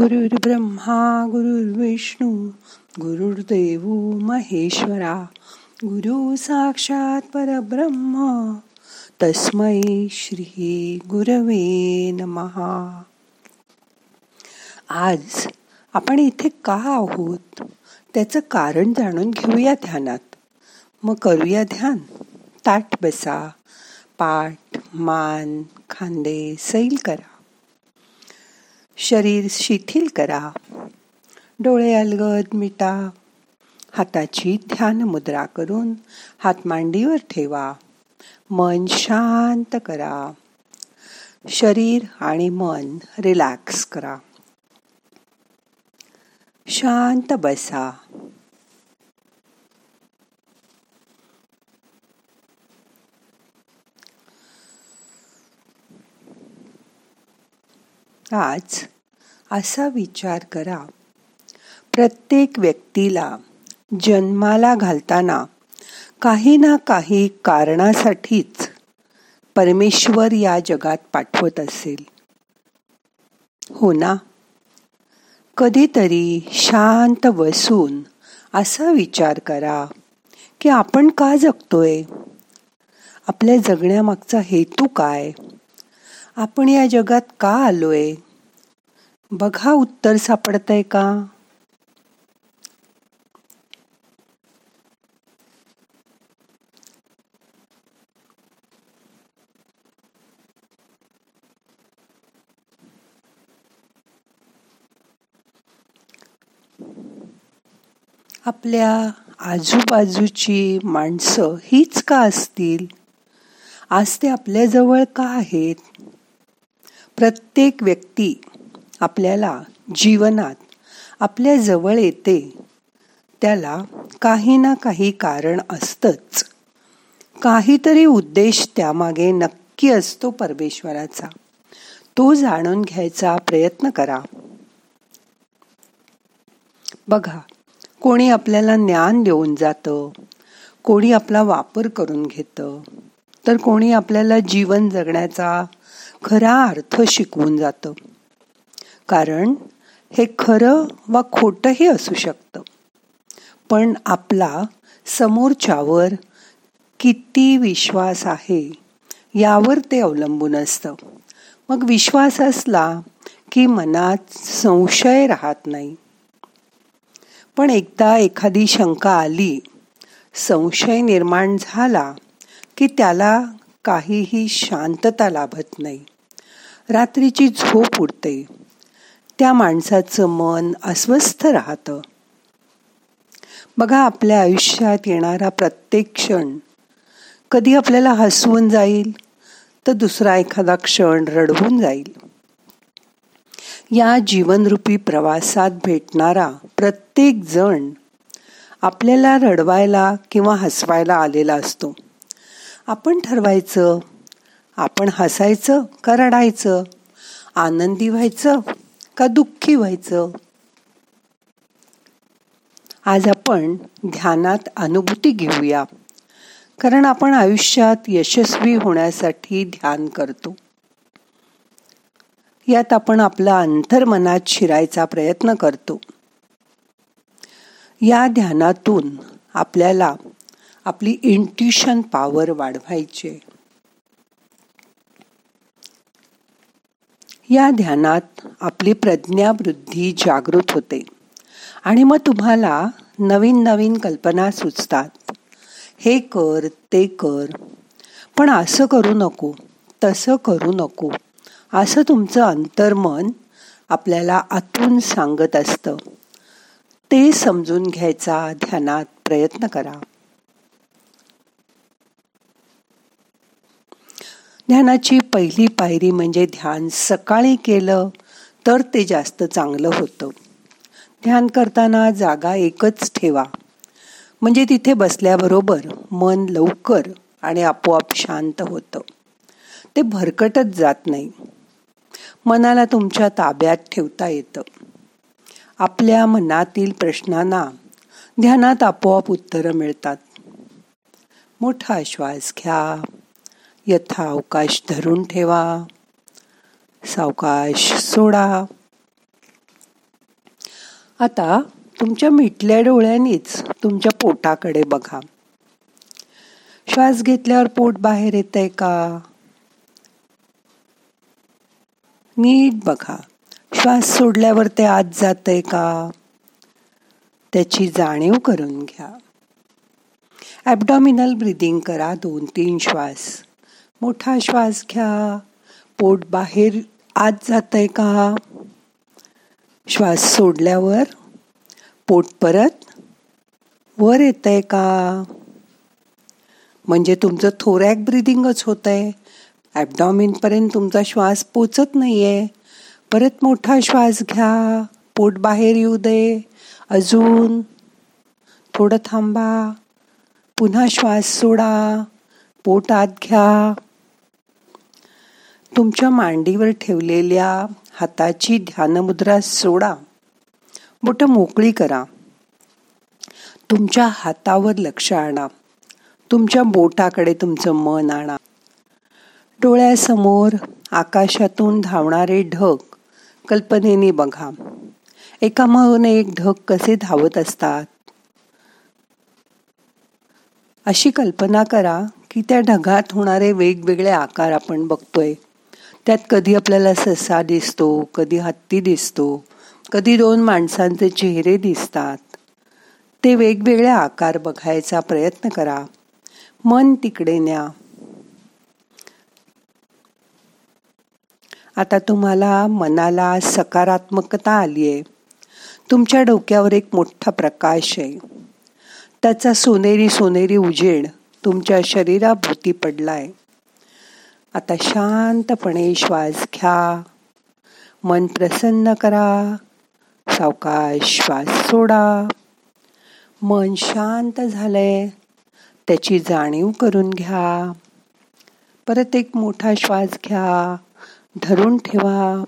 ब्रह्मा गुरुर्विष्णू गुरुर्देव महेश्वरा गुरु साक्षात परब्रह्म तस्मै श्री गुरवे नमहा आज आपण इथे का आहोत? त्याचं कारण जाणून घेऊया ध्यानात. मग करूया ध्यान. ताट बसा. पाठ मान खांदे सैल करा. शरीर शिथिल करा. डोळे अलगद मिटा. हाताची ध्यान मुद्रा करून हात मांडीवर ठेवा. मन शांत करा. शरीर आणि मन रिलॅक्स करा. शांत बसा. आज असा विचार करा. प्रत्येक व्यक्तीला जन्माला घालताना काही ना काही कारणासाठीच परमेश्वर या जगात पाठवत असेल. हो ना? कधीतरी शांत बसून असा विचार करा की आपण का जगतोय? आपल्या जगण्यामागचा हेतू काय? आपण या जगात का आलोय? बघा उत्तर सापडतंय का? आपल्या आजूबाजूची माणसं हीच का असतील? आज ते आपल्याजवळ का आहेत? प्रत्येक व्यक्ती आपल्याला जीवनात आपल्या जवळ येते. त्याला काही ना काही कारण असतंच. काहीतरी उद्देश त्यामागे नक्की असतो परमेश्वराचा. तो जाणून घ्यायचा प्रयत्न करा. बघा कोणी आपल्याला ज्ञान देऊन जातं कोणी आपला वापर करून घेतं तर कोणी आपल्याला जीवन जगण्याचा खरा अर्थ शिकवून जातं. कारण हे खरं वा खोटंही असू शकतं. पण आपला समोरच्यावर किती विश्वास आहे यावर ते अवलंबून असतं. मग विश्वास असला की मनात संशय राहत नाही. पण एकदा एखादी शंका आली संशय निर्माण झाला की त्याला काहीही शांतता लाभत नाही. रात्रीची झोप उडते. त्या माणसाचं मन अस्वस्थ राहतं. बघा आपल्या आयुष्यात येणारा प्रत्येक क्षण कधी आपल्याला हसवून जाईल तर दुसरा एखादा क्षण रडवून जाईल. या जीवनरूपी प्रवासात भेटणारा प्रत्येक जण आपल्याला रडवायला किंवा हसवायला आलेला असतो. आपण ठरवायचं आपण हसायचं का रडायचं आनंदी व्हायचं का दुःखी व्हायचं? आज आपण ध्यानात अनुभूती घेऊया. कारण आपण आयुष्यात यशस्वी होण्यासाठी ध्यान करतो. यात आपण आपला अंतर्मनात शिरायचा प्रयत्न करतो. या ध्यानातून आपल्याला आपली इंट्युशन पॉवर वाढवायचे. या ध्यानात आपली प्रज्ञावृद्धी जागृत होते. आणि मग तुम्हाला नवीन नवीन कल्पना सुचतात. हे कर ते कर. पण असं करू नको तसं करू नको. असं तुमचं अंतर्मन आपल्याला आतून सांगत असतं. ते समजून घ्यायचा ध्यानात प्रयत्न करा. ध्यानाची पहिली पायरी म्हणजे ध्यान सकाळी केलं तर ते जास्त चांगलं होतं. ध्यान करताना जागा एकच ठेवा. म्हणजे तिथे बसल्याबरोबर मन लवकर आणि आपोआप शांत होतं. ते भरकटत जात नाही. मनाला तुमच्या ताब्यात ठेवता येतं. आपल्या मनातील प्रश्नांना ध्यानात आपोआप उत्तरं मिळतात. मोठा श्वास घ्या. यथा अवकाश धरून ठेवा. सावकाश सोडा. आता तुमच्या मिटल्या डोळ्यांनीच तुमच्या पोटाकडे बघा. श्वास घेतल्यावर पोट बाहेर येत आहे का? नीट बघा. श्वास सोडल्यावर ते आत जात का? त्याची जाणीव करून घ्या. ॲबडॉमिनल ब्रिदिंग करा दोन तीन श्वास. मोठा श्वास घ्या. पोट बाहेर आत जात आहे का? श्वास सोडल्यावर पोट परत वर येतंय आहे का? म्हणजे तुमचं थोरॅक ब्रिदिंगच होत आहे ॲबडॉमिनपर्यंत तुमचा श्वास पोचत नाही आहे परत मोठा श्वास घ्या. पोट बाहेर येऊ दे. अजून थोडं थांबा. पुन्हा श्वास सोडा. पोट आत घ्या. तुमच्या मांडीवर ठेवलेल्या हाताची ध्यानमुद्रा सोडा. बोट मोकळी करा. तुमच्या हातावर लक्ष आणा. तुमच्या बोटाकडे तुमचं मन आणा. डोळ्यासमोर आकाशातून धावणारे ढग कल्पनेने बघा. एकामागून एक ढग कसे धावत असतात? अशी कल्पना करा की त्या ढगात होणारे वेगवेगळे आकार आपण बघतोय. त्यात कधी आपल्याला ससा दिसतो कधी हत्ती दिसतो कधी दोन माणसांचे चेहरे दिसतात. ते वेगवेगळे आकार बघायचा प्रयत्न करा. मन तिकडे न्या. आता तुम्हाला मनाला सकारात्मकता आली आहे तुमच्या डोक्यावर एक मोठा प्रकाश आहे. त्याचा सोनेरी सोनेरी उजेड तुमच्या शरीराभोवती पडलाय. आता शांतपणे श्वास घ्या. मन प्रसन्न करा. सावकाश श्वास सोडा. मन शांत झालंय. त्याची जाणीव करून घ्या. परत एक मोठा श्वास घ्या. धरून ठेवा.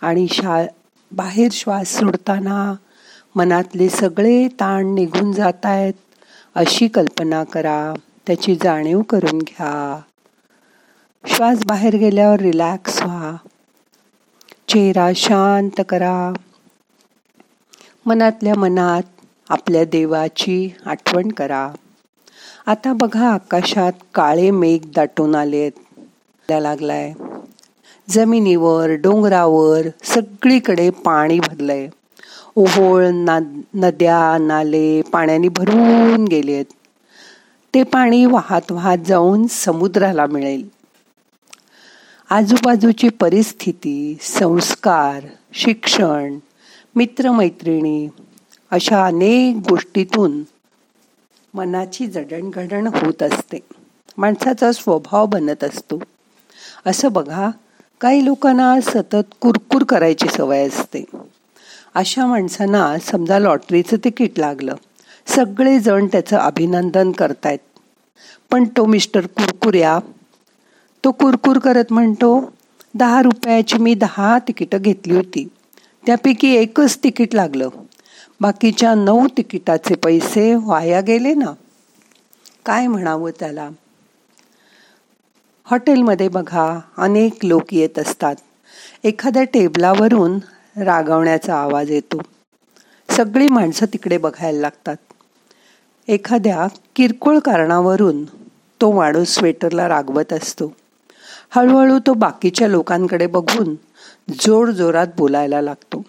आणि शा बाहेर श्वास सोडताना मनातले सगळे ताण निघून जात आहेत अशी कल्पना करा. त्याची जाणीव करून घ्या. श्वास बाहेर गेल्यावर रिलॅक्स व्हा. चेहरा शांत करा. मनातल्या मनात आपल्या देवाची आठवण करा. आता बघा आकाशात काळे मेघ दाटून आलेत. लागलाय. जमिनीवर डोंगरावर सगळीकडे पाणी भरलंय. ओहोळ ना नद्या नाले पाण्याने भरून गेलेत. ते पाणी वाहत वाहत जाऊन समुद्राला मिळेल. आजूबाजूची परिस्थिती संस्कार शिक्षण मित्रमैत्रिणी अशा अनेक गोष्टीतून मनाची जडणघडण होत असते. माणसाचा स्वभाव बनत असतो. असं बघा काही लोकांना सतत कुरकुर करायची सवय असते. अशा माणसांना समजा लॉटरीचं तिकीट लागलं. सगळेजण त्याचं अभिनंदन करतायत. पण तो मिस्टर कुरकुऱ्या तो कुरकुर करत म्हणतो दहा रुपयाची मी दहा तिकीटं घेतली होती. त्यापैकी एकच तिकीट लागलं. बाकीच्या नऊ तिकिटाचे पैसे वाया गेले ना. काय म्हणावं त्याला? हॉटेलमध्ये बघा अनेक लोक येत असतात. एखाद्या टेबलावरून रागवण्याचा आवाज येतो. सगळी माणसं तिकडे बघायला लागतात. एखाद्या किरकोळ कारणावरून तो माणूस स्वेटरला रागवत असतो. हळूहळू तो बाकीच्या लोकांकडे बघून जोर जोरात बोलायला लागतो.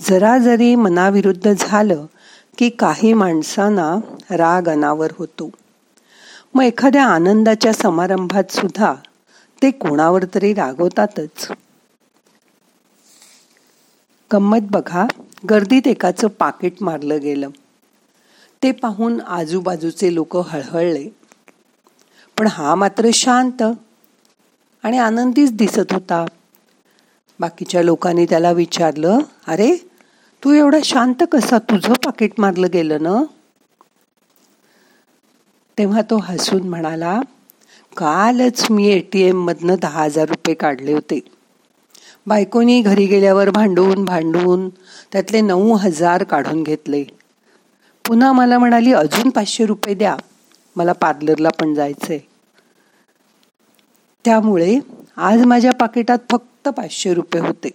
जरा जरी मनाविरुद्ध झालं की काही माणसांना राग अनावर होतो. मग एखाद्या आनंदाच्या समारंभात सुद्धा ते कोणावर तरी रागवतातच. गंमत बघा गर्दीत एकाचं पाकिट मारलं गेलं. ते पाहून आजूबाजूचे लोक हळहळले. पण हा मात्र शांत आणि आनंदीच दिसत होता. बाकीच्या लोकांनी त्याला विचारलं अरे तू एवढा शांत कसा? तुझं पाकिट मारलं गेलं ना? तेव्हा तो हसून म्हणाला कालच मी एटीएम मधनं दहा हजार रुपये काढले होते. बायकोनी घरी गेल्यावर भांडून भांडून त्यातले नऊ हजार काढून घेतले. पुन्हा मला म्हणाली अजून पाचशे रुपये द्या. मला पार्लरला पण जायचंय. त्यामुळे आज माझ्या पाकिटात फक्त पाचशे रुपये होते.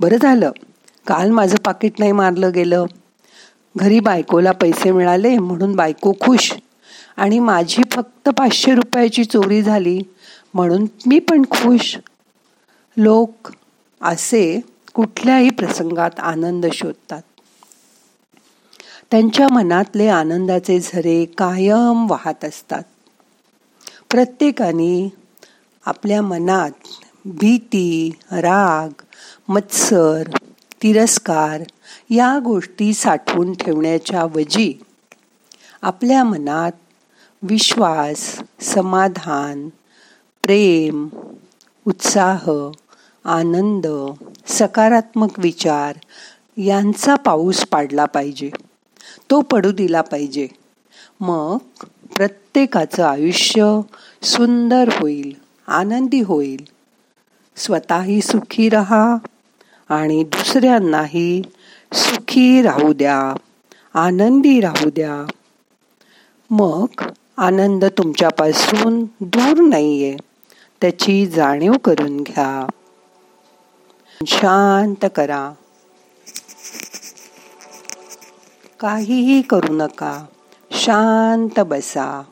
बरं झालं. काल माझं पाकिट नाही मारलं गेलं. घरी बायकोला पैसे मिळाले म्हणून बायको खुश आणि माझी फक्त पाचशे रुपयाची चोरी झाली म्हणून मी पण खुश. लोक असे कुठल्याही प्रसंगात आनंद शोधतात. त्यांच्या मनातले आनंदाचे झरे कायम वाहत असतात. प्रत्येकाने आपल्या मनात भीती राग मत्सर तिरस्कार या गोष्टी साठवून ठेवण्याच्या वजी आपल्या मनात विश्वास समाधान प्रेम उत्साह आनंद सकारात्मक विचार यांचा पाऊस पाडला पाहिजे. तो पडू दिला पाहिजे. मग प्रत्येकाचं आयुष्य सुंदर होईल. आनंदी होईल. स्वतःही सुखी रहा आणि दुसऱ्यांनाही सुखी राहू द्या आनंदी राहू द्या. मग आनंद तुमच्यापासून दूर नाहीये त्याची जाणीव करून घ्या. शांत करा. काहीही करू नका शांत बसा.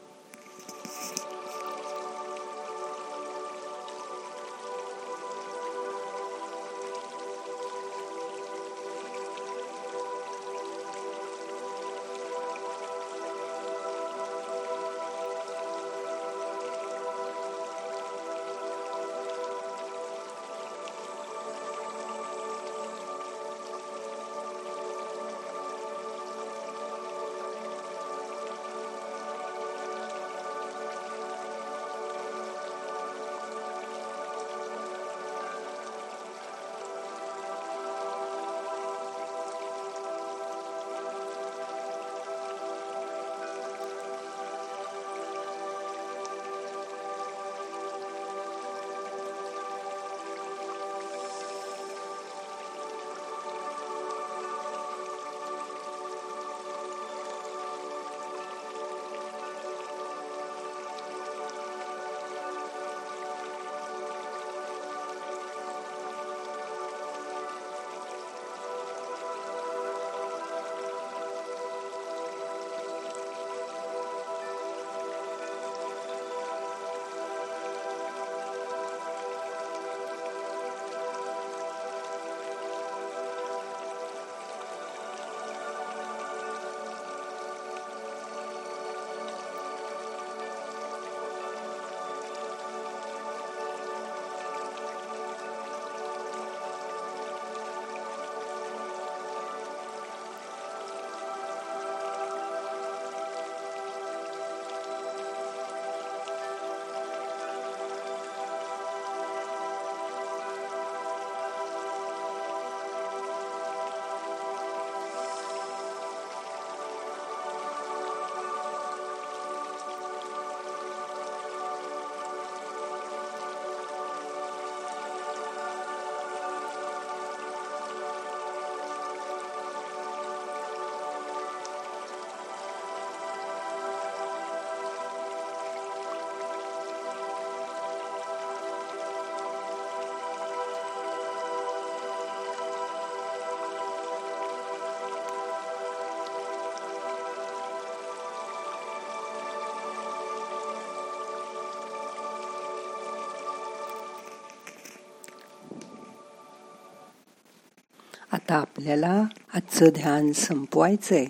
आता आपल्याला आजचं ध्यान संपवायचंय.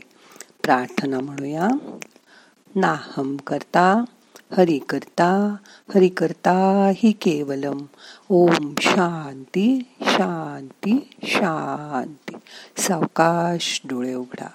प्रार्थना म्हणूया. नाहम करता हरि करता हरि करता हि केवलम. ओम शांती शांती शांती. सावकाश डोळे उघडा.